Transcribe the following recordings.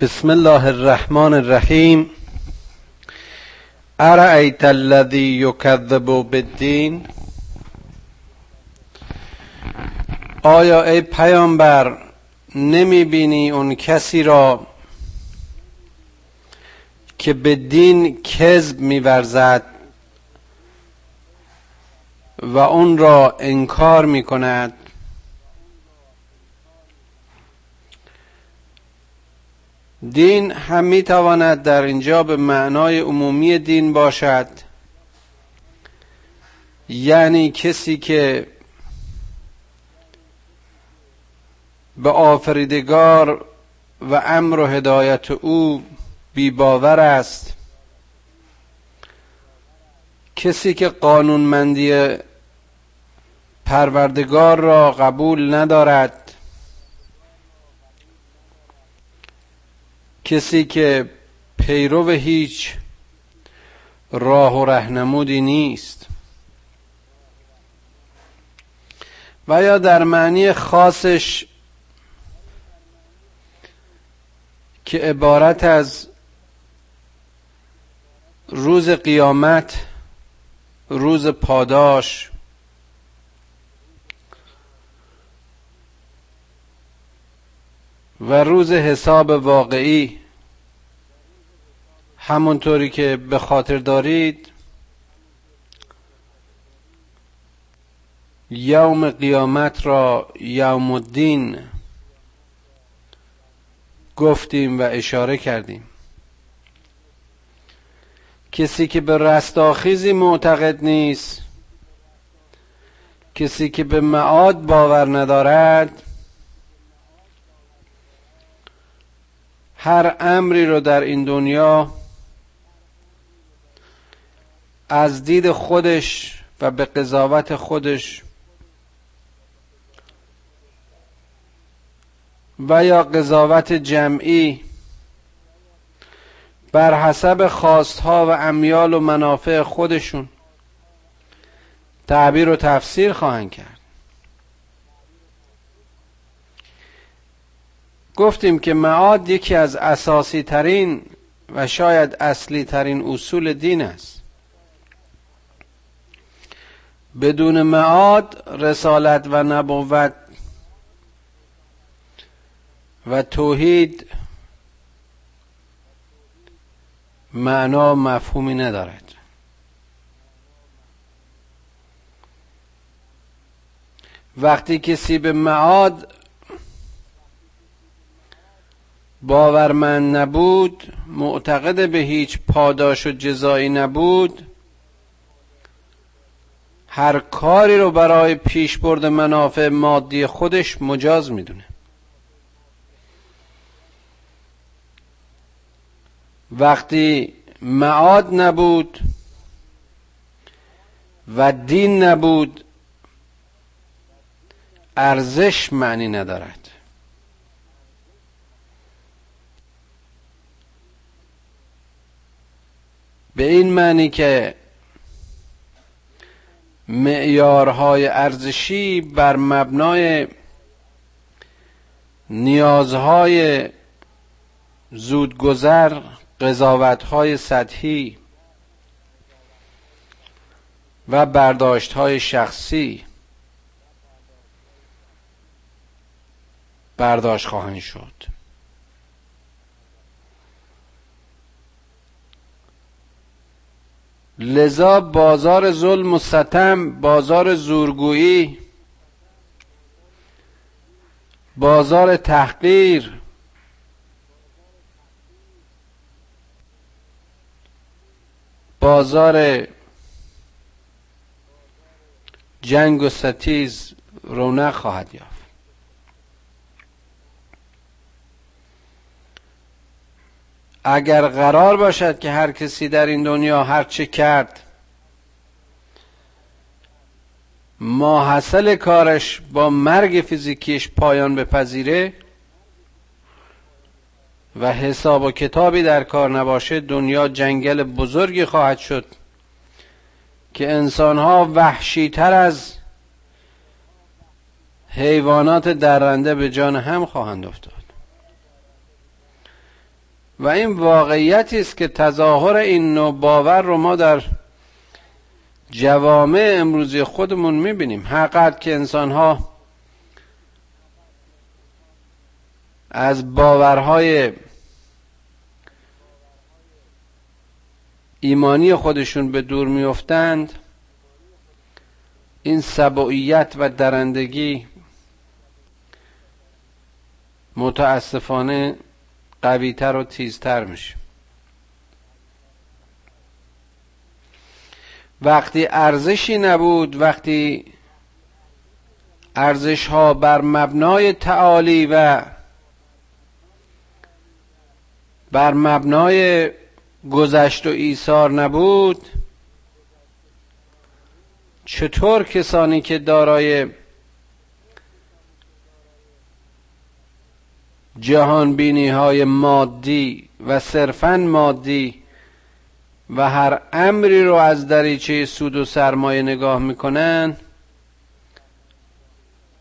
بسم الله الرحمن الرحیم. ارأیت الذی یکذب بالدین؟ آیا ای پیامبر نمی بینی اون کسی را که به دین کذب میورزد و اون را انکار می کند دین هم می تواند در اینجا به معنای عمومی دین باشد. یعنی کسی که به آفریدگار و امر و هدایت او بیباور است کسی که قانونمندی پروردگار را قبول ندارد کسی که پیرو هیچ راه و رهنمودی نیست. و یا در معنی خاصش که عبارت از روز قیامت روز پاداش و روز حساب واقعی همونطوری که به خاطر دارید یوم قیامت را یوم الدین گفتیم و اشاره کردیم. کسی که به رستاخیزی معتقد نیست کسی که به معاد باور ندارد هر امری رو در این دنیا از دید خودش و به قضاوت خودش و یا قضاوت جمعی بر حسب خواستها و امیال و منافع خودشون تعبیر و تفسیر خواهند کرد. گفتیم که معاد یکی از اساسی ترین و شاید اصلی ترین اصول دین است. بدون معاد رسالت و نبوت و توحید معنا مفهومی ندارد. وقتی کسی به معاد باورمند نبود معتقد به هیچ پاداش و جزایی نبود. هر کاری رو برای پیشبرد منافع مادی خودش مجاز می‌دونه. وقتی معاد نبود و دین نبود ارزش معنی ندارد. به این معنی که معیارهای ارزشی بر مبنای نیازهای زودگذر قضاوتهای سطحی و برداشتهای شخصی برداشت خواهند شد. لذا بازار ظلم و ستم بازار زورگویی بازار تحقیر. بازار جنگ و ستیز رونق خواهد یافت. اگر قرار باشد که هر کسی در این دنیا هر چه کرد ماحصل کارش با مرگ فیزیکیش پایان بپذیره و حساب و کتابی در کار نباشه دنیا جنگل بزرگی خواهد شد که انسانها وحشیتر از حیوانات درنده به جان هم خواهند افتاد. و این واقعیتی است که تظاهر این نوع باور رو ما در جوامع امروزی خودمون می‌بینیم. حقیقت که انسان ها از باورهای ایمانی خودشون به دور میفتند این سبعیت و درندگی متاسفانه قویتر و تیزتر میشه وقتی ارزشی نبود وقتی ارزش ها بر مبنای تعالی و بر مبنای گذشت و ایثار نبود چطور کسانی که دارای جهان بینی های مادی و صرفا مادی و هر امری رو از دریچه سود و سرمایه نگاه می‌کنن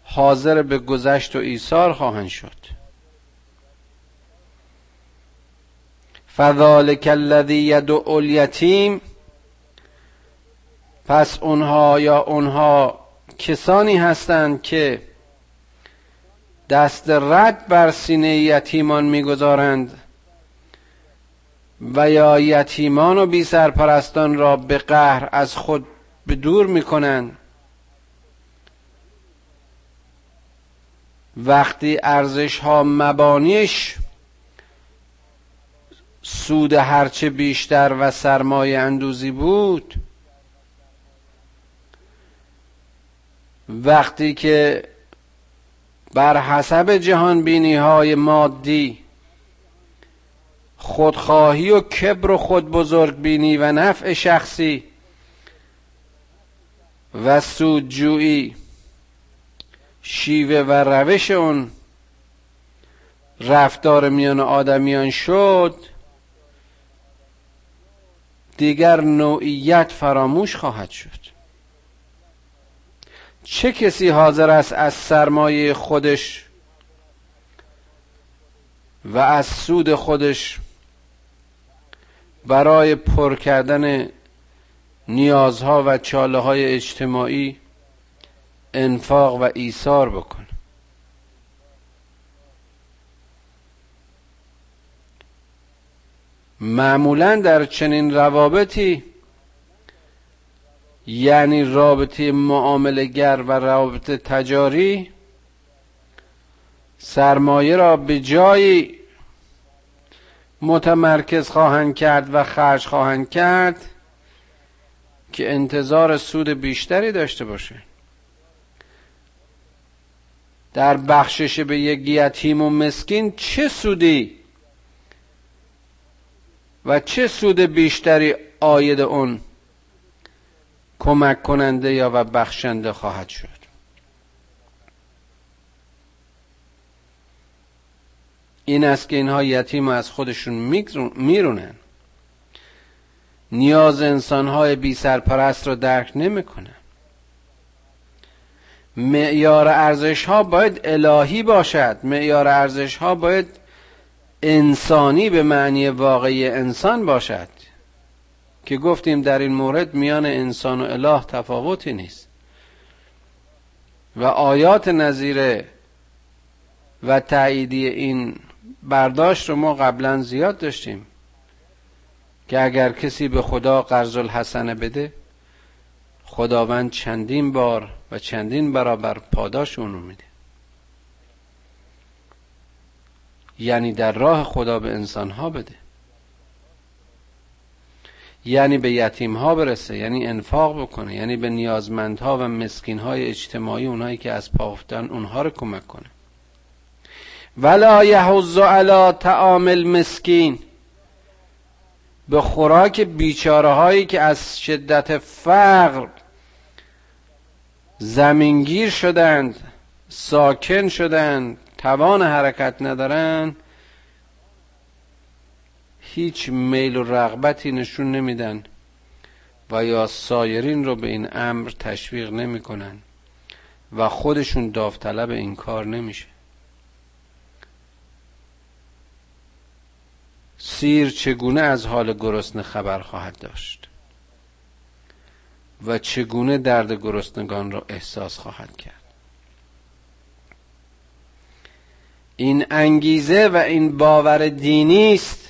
حاضر به گذشت و ایثار خواهند شد. فذالک الذی یدعو الیتیم پس اونها یا اونها کسانی هستند که دست رد بر سینه یتیمان می‌گذارند و یا یتیمان و بی سرپرستان را به قهر از خود به دور می‌کنند. وقتی ارزش ها مبانیش سود هرچه بیشتر و سرمایه اندوزی بود وقتی که بر حسب جهان بینی های مادی خودخواهی و کبر و خود بزرگ بینی و نفع شخصی و سودجویی شیوه و روش اون رفتار میان آدمیان شد دیگر نوعیت فراموش خواهد شد. چه کسی حاضر است از سرمایه خودش و از سود خودش برای پر کردن نیازها و چاله های اجتماعی انفاق و ایثار بکنه معمولا در چنین روابطی یعنی رابطه گر و رابطه تجاری سرمایه را به جایی متمرکز خواهند کرد و خرج خواهند کرد که انتظار سود بیشتری داشته باشه. در بخشش به یک یتیم و مسکین چه سودی و چه سود بیشتری آید اون؟ کمک کننده یا و بخشنده خواهد شد. این است که اینها یتیم از خودشون میرونن. نیاز انسانهای بی سرپرست رو درک نمی‌کنن. معیار ارزش ها باید الهی باشد. معیار ارزش ها باید انسانی به معنی واقعی انسان باشد. که گفتیم در این مورد میان انسان و اله تفاوتی نیست. و آیات نظیره و تاییدی این برداشت رو ما قبلا زیاد داشتیم که اگر کسی به خدا قرض الحسنه بده خداوند چندین بار و چندین برابر پاداش اونو میده. یعنی در راه خدا به انسان ها بده. یعنی به یتیم ها برسه یعنی انفاق بکنه یعنی به نیازمندها و مسکین های اجتماعی اونایی که از پا اونها رو کمک کنه. ولا یحض علی طعام المسکین به خوراک بیچاره هایی که از شدت فقر زمینگیر شدند ساکن شدند توان حرکت ندارند هیچ میل و رغبتی نشون نمیدن و یا سایرین رو به این امر تشویق نمی‌کنن و خودشون داوطلب این کار نمیشه. سیر چگونه از حال گرسنه خبر خواهد داشت و چگونه درد گرسنگان را احساس خواهد کرد؟ این انگیزه و این باور دینی است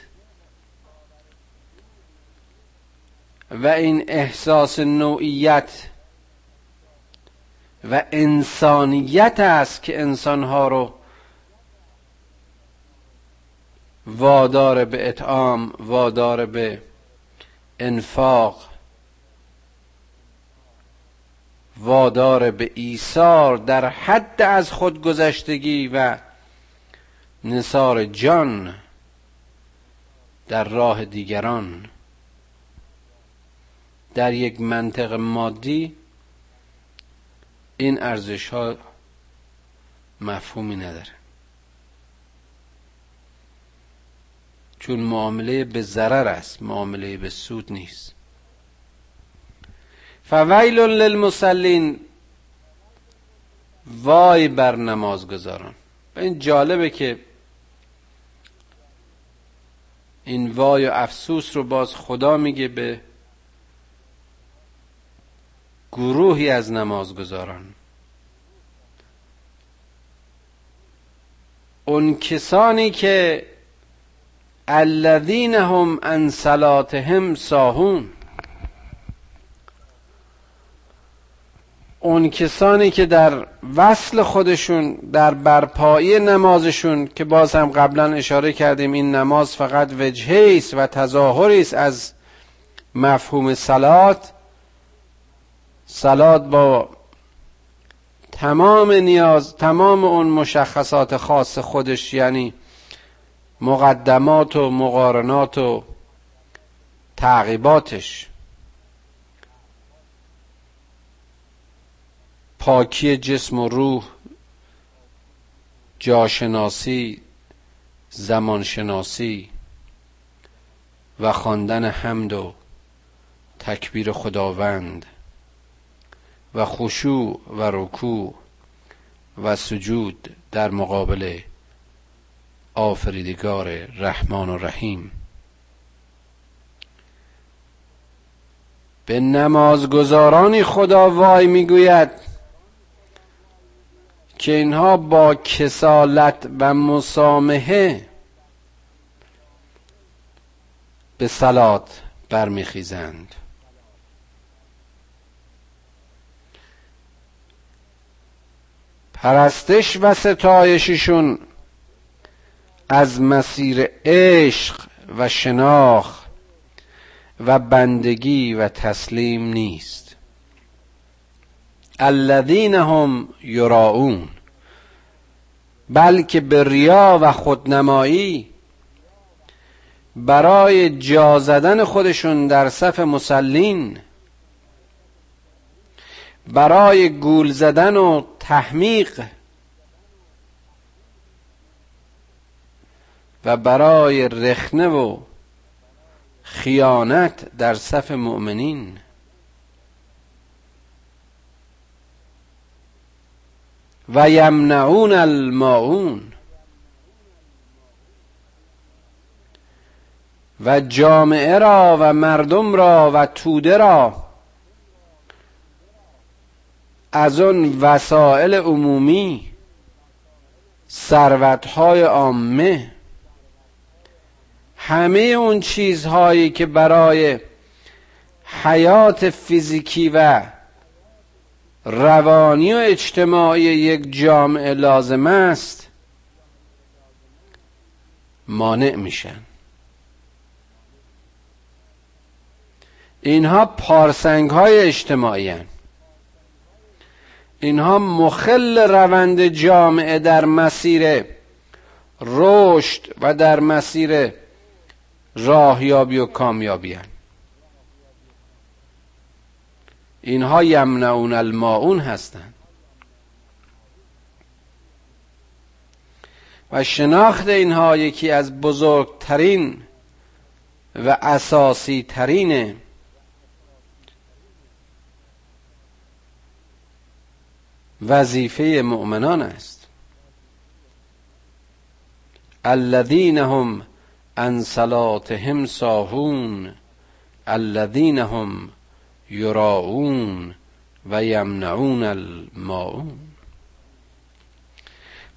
و این احساس نوعیت و انسانیت است که انسانها رو وادار به اطعام وادار به انفاق وادار به ایثار در حد از خودگذشتگی و نصار جان در راه دیگران. در یک منطق مادی این ارزش ها مفهومی نداره. چون معامله به ضرر است معامله به سود نیست. فویل للمسلین وای بر نمازگزاران. این جالبه که این وای و افسوس رو باز خدا میگه به گروهی از نمازگزاران. اون کسانی که الذین هم عن صلاتهم ساهون. اون کسانی که در وصل خودشون در برپایی نمازشون که باز هم قبلا اشاره کردیم این نماز فقط وجهه است و تظاهری است از مفهوم سلات سلات با تمام نیاز تمام اون مشخصات خاص خودش یعنی مقدمات و مقارنات و تعقیباتش. پاکی جسم و روح جاشناسی زمانشناسی و خواندن حمد و تکبیر خداوند. و خشوع و رکوع و سجود در مقابل آفریدگار رحمان و رحیم. به نمازگزارانی خدا وای می‌گوید که اینها با کسالت و مسامحه به سلات برمیخیزند. پرستش و ستایششون از مسیر عشق و شناخ و بندگی و تسلیم نیست. الذین هم یراعون. بلکه به ریا و خودنمایی برای جا زدن خودشون در صف مسلین برای گول زدن و تحمیق. و برای رخنه و خیانت در صف مؤمنین. و یمنعون الماعون. و جامعه را و مردم را و توده را از اون وسایل عمومی ثروتهای عامه همه اون چیزهایی که برای حیات فیزیکی و روانی و اجتماعی یک جامعه لازم است مانع میشن اینها پارسنگ های اجتماعی هن. اینها مخل روند جامعه در مسیر رشد و در مسیر راهیابی و کامیابی هن. اینها یمنعون الماعون هستند و شناخت اینها یکی از بزرگترین و اساسی ترین وظیفه مؤمنان است. الذین هم ان صلاتهم ساهون الذین هم یراعون و یمنعون الماعون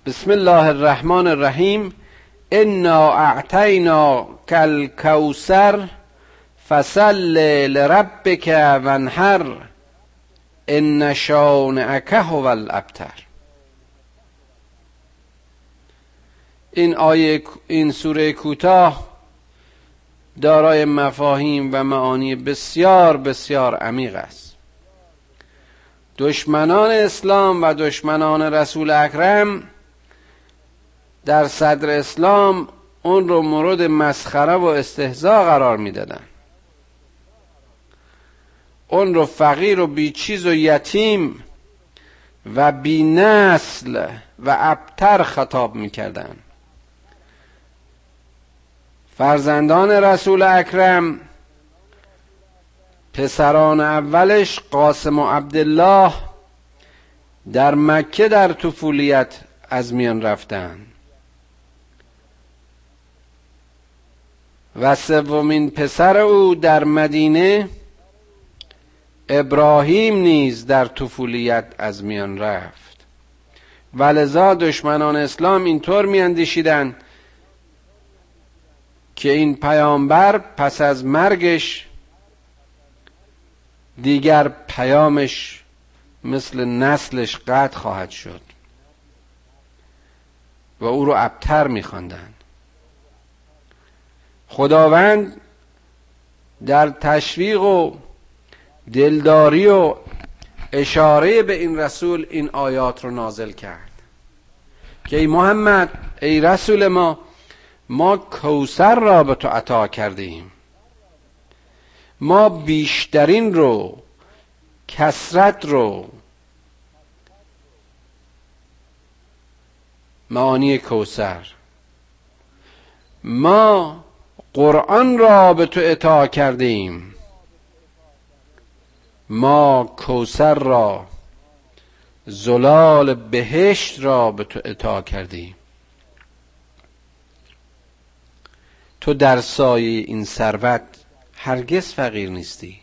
بسم الله الرحمن الرحیم. انا اعطینا کل کوسر فصل لربک وانحر. ان شانئک هو الابتر این آیه این سوره کوتاه دارای مفاهیم و معانی بسیار بسیار عمیق است. دشمنان اسلام و دشمنان رسول اکرم در صدر اسلام اون رو مورد مسخره و استهزا قرار می‌دادن. اون رو فقیر و بیچیز و یتیم و بی نسل و ابتر خطاب می‌کردن. فرزندان رسول اکرم پسران اولش قاسم و عبدالله در مکه در طفولیت از میان رفتند و سومین پسر او در مدینه ابراهیم نیز در طفولیت از میان رفت. ولذا دشمنان اسلام اینطور میاندیشیدند که این پیامبر پس از مرگش دیگر پیامش مثل نسلش قطع خواهد شد و او رو ابتر میخواندند. خداوند در تشویق و دلداری و اشاره به این رسول این آیات رو نازل کرد. که ای محمد ای رسول ما ما کوسر را به تو عطا کردیم. ما بیشترین رو کسرت رو معانی کوسر ما قرآن را به تو اطاع کردیم. ما کوسر را زلال بهشت را به تو اطاع کردیم. تو در سایه این ثروت هرگز فقیر نیستی.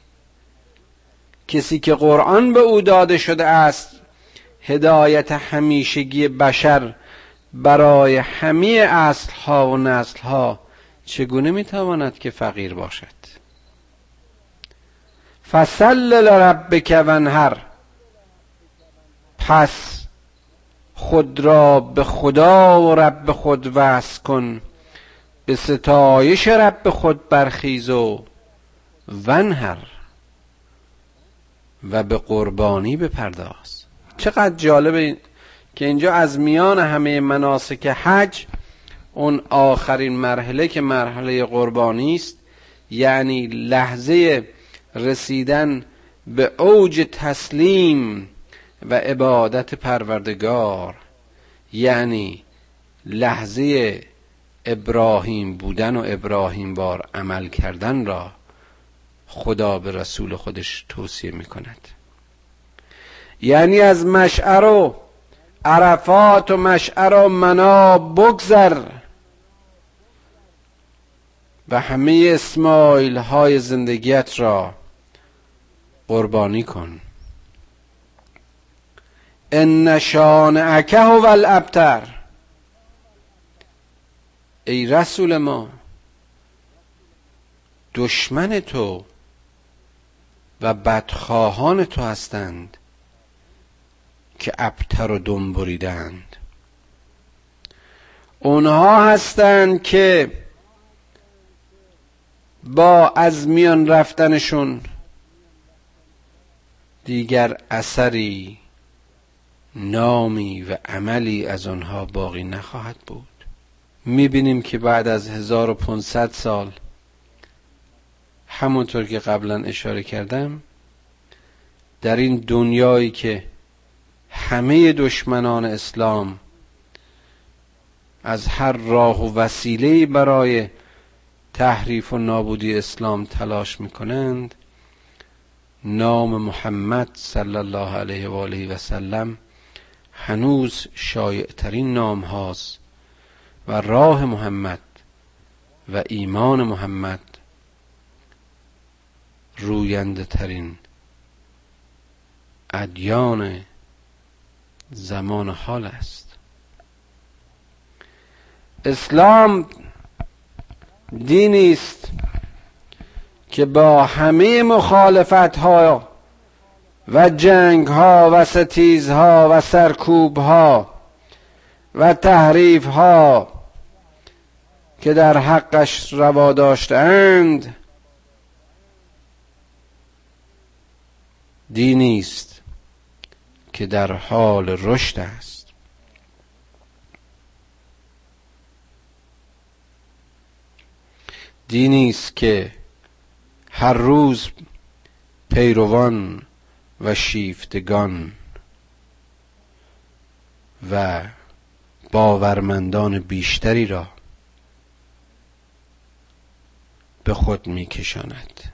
کسی که قرآن به او داده شده است هدایت همیشگی بشر برای همه اصلها و نسلها چگونه می‌تواند که فقیر باشد؟ فصل لربک ونهر پس خود را به خدا و رب خود وصل کن. به ستایش رب خود برخیز و ونهر و به قربانی بپرداز. چقدر جالبه که اینجا از میان همه مناسک حج اون آخرین مرحله که مرحله قربانی است یعنی لحظه رسیدن به اوج تسلیم و عبادت پروردگار یعنی لحظه ابراهیم بودن و ابراهیم بار عمل کردن را خدا به رسول خودش توصیه می کند یعنی از مشعر و عرفات و مشعر و منا بگذر و همه اسمایل های زندگیت را قربانی کن. ان شانعک هو الابتر. ای رسول ما دشمن تو و بدخواهان تو هستند که ابتر و دم بریدند. اونها هستند که با از میان رفتنشون دیگر اثری نامی و عملی از آنها باقی نخواهد بود. می‌بینیم که بعد از 1500 سال همونطور که قبلا اشاره کردم در این دنیایی که همه دشمنان اسلام از هر راه و وسیله برای تحریف و نابودی اسلام تلاش می‌کنند نام محمد صلی الله علیه و آله و سلم هنوز شایع ترین نام هاست و راه محمد و ایمان محمد روینده ترین ادیان زمان حال است. اسلام دینی است. که با همه مخالفت ها و جنگ ها و ستیز ها و سرکوب ها و تحریف ها که در حقش روا داشتند دینی است که در حال رشد است. دینی است که هر روز پیروان و شیفتگان و باورمندان بیشتری را به خود میکشاند.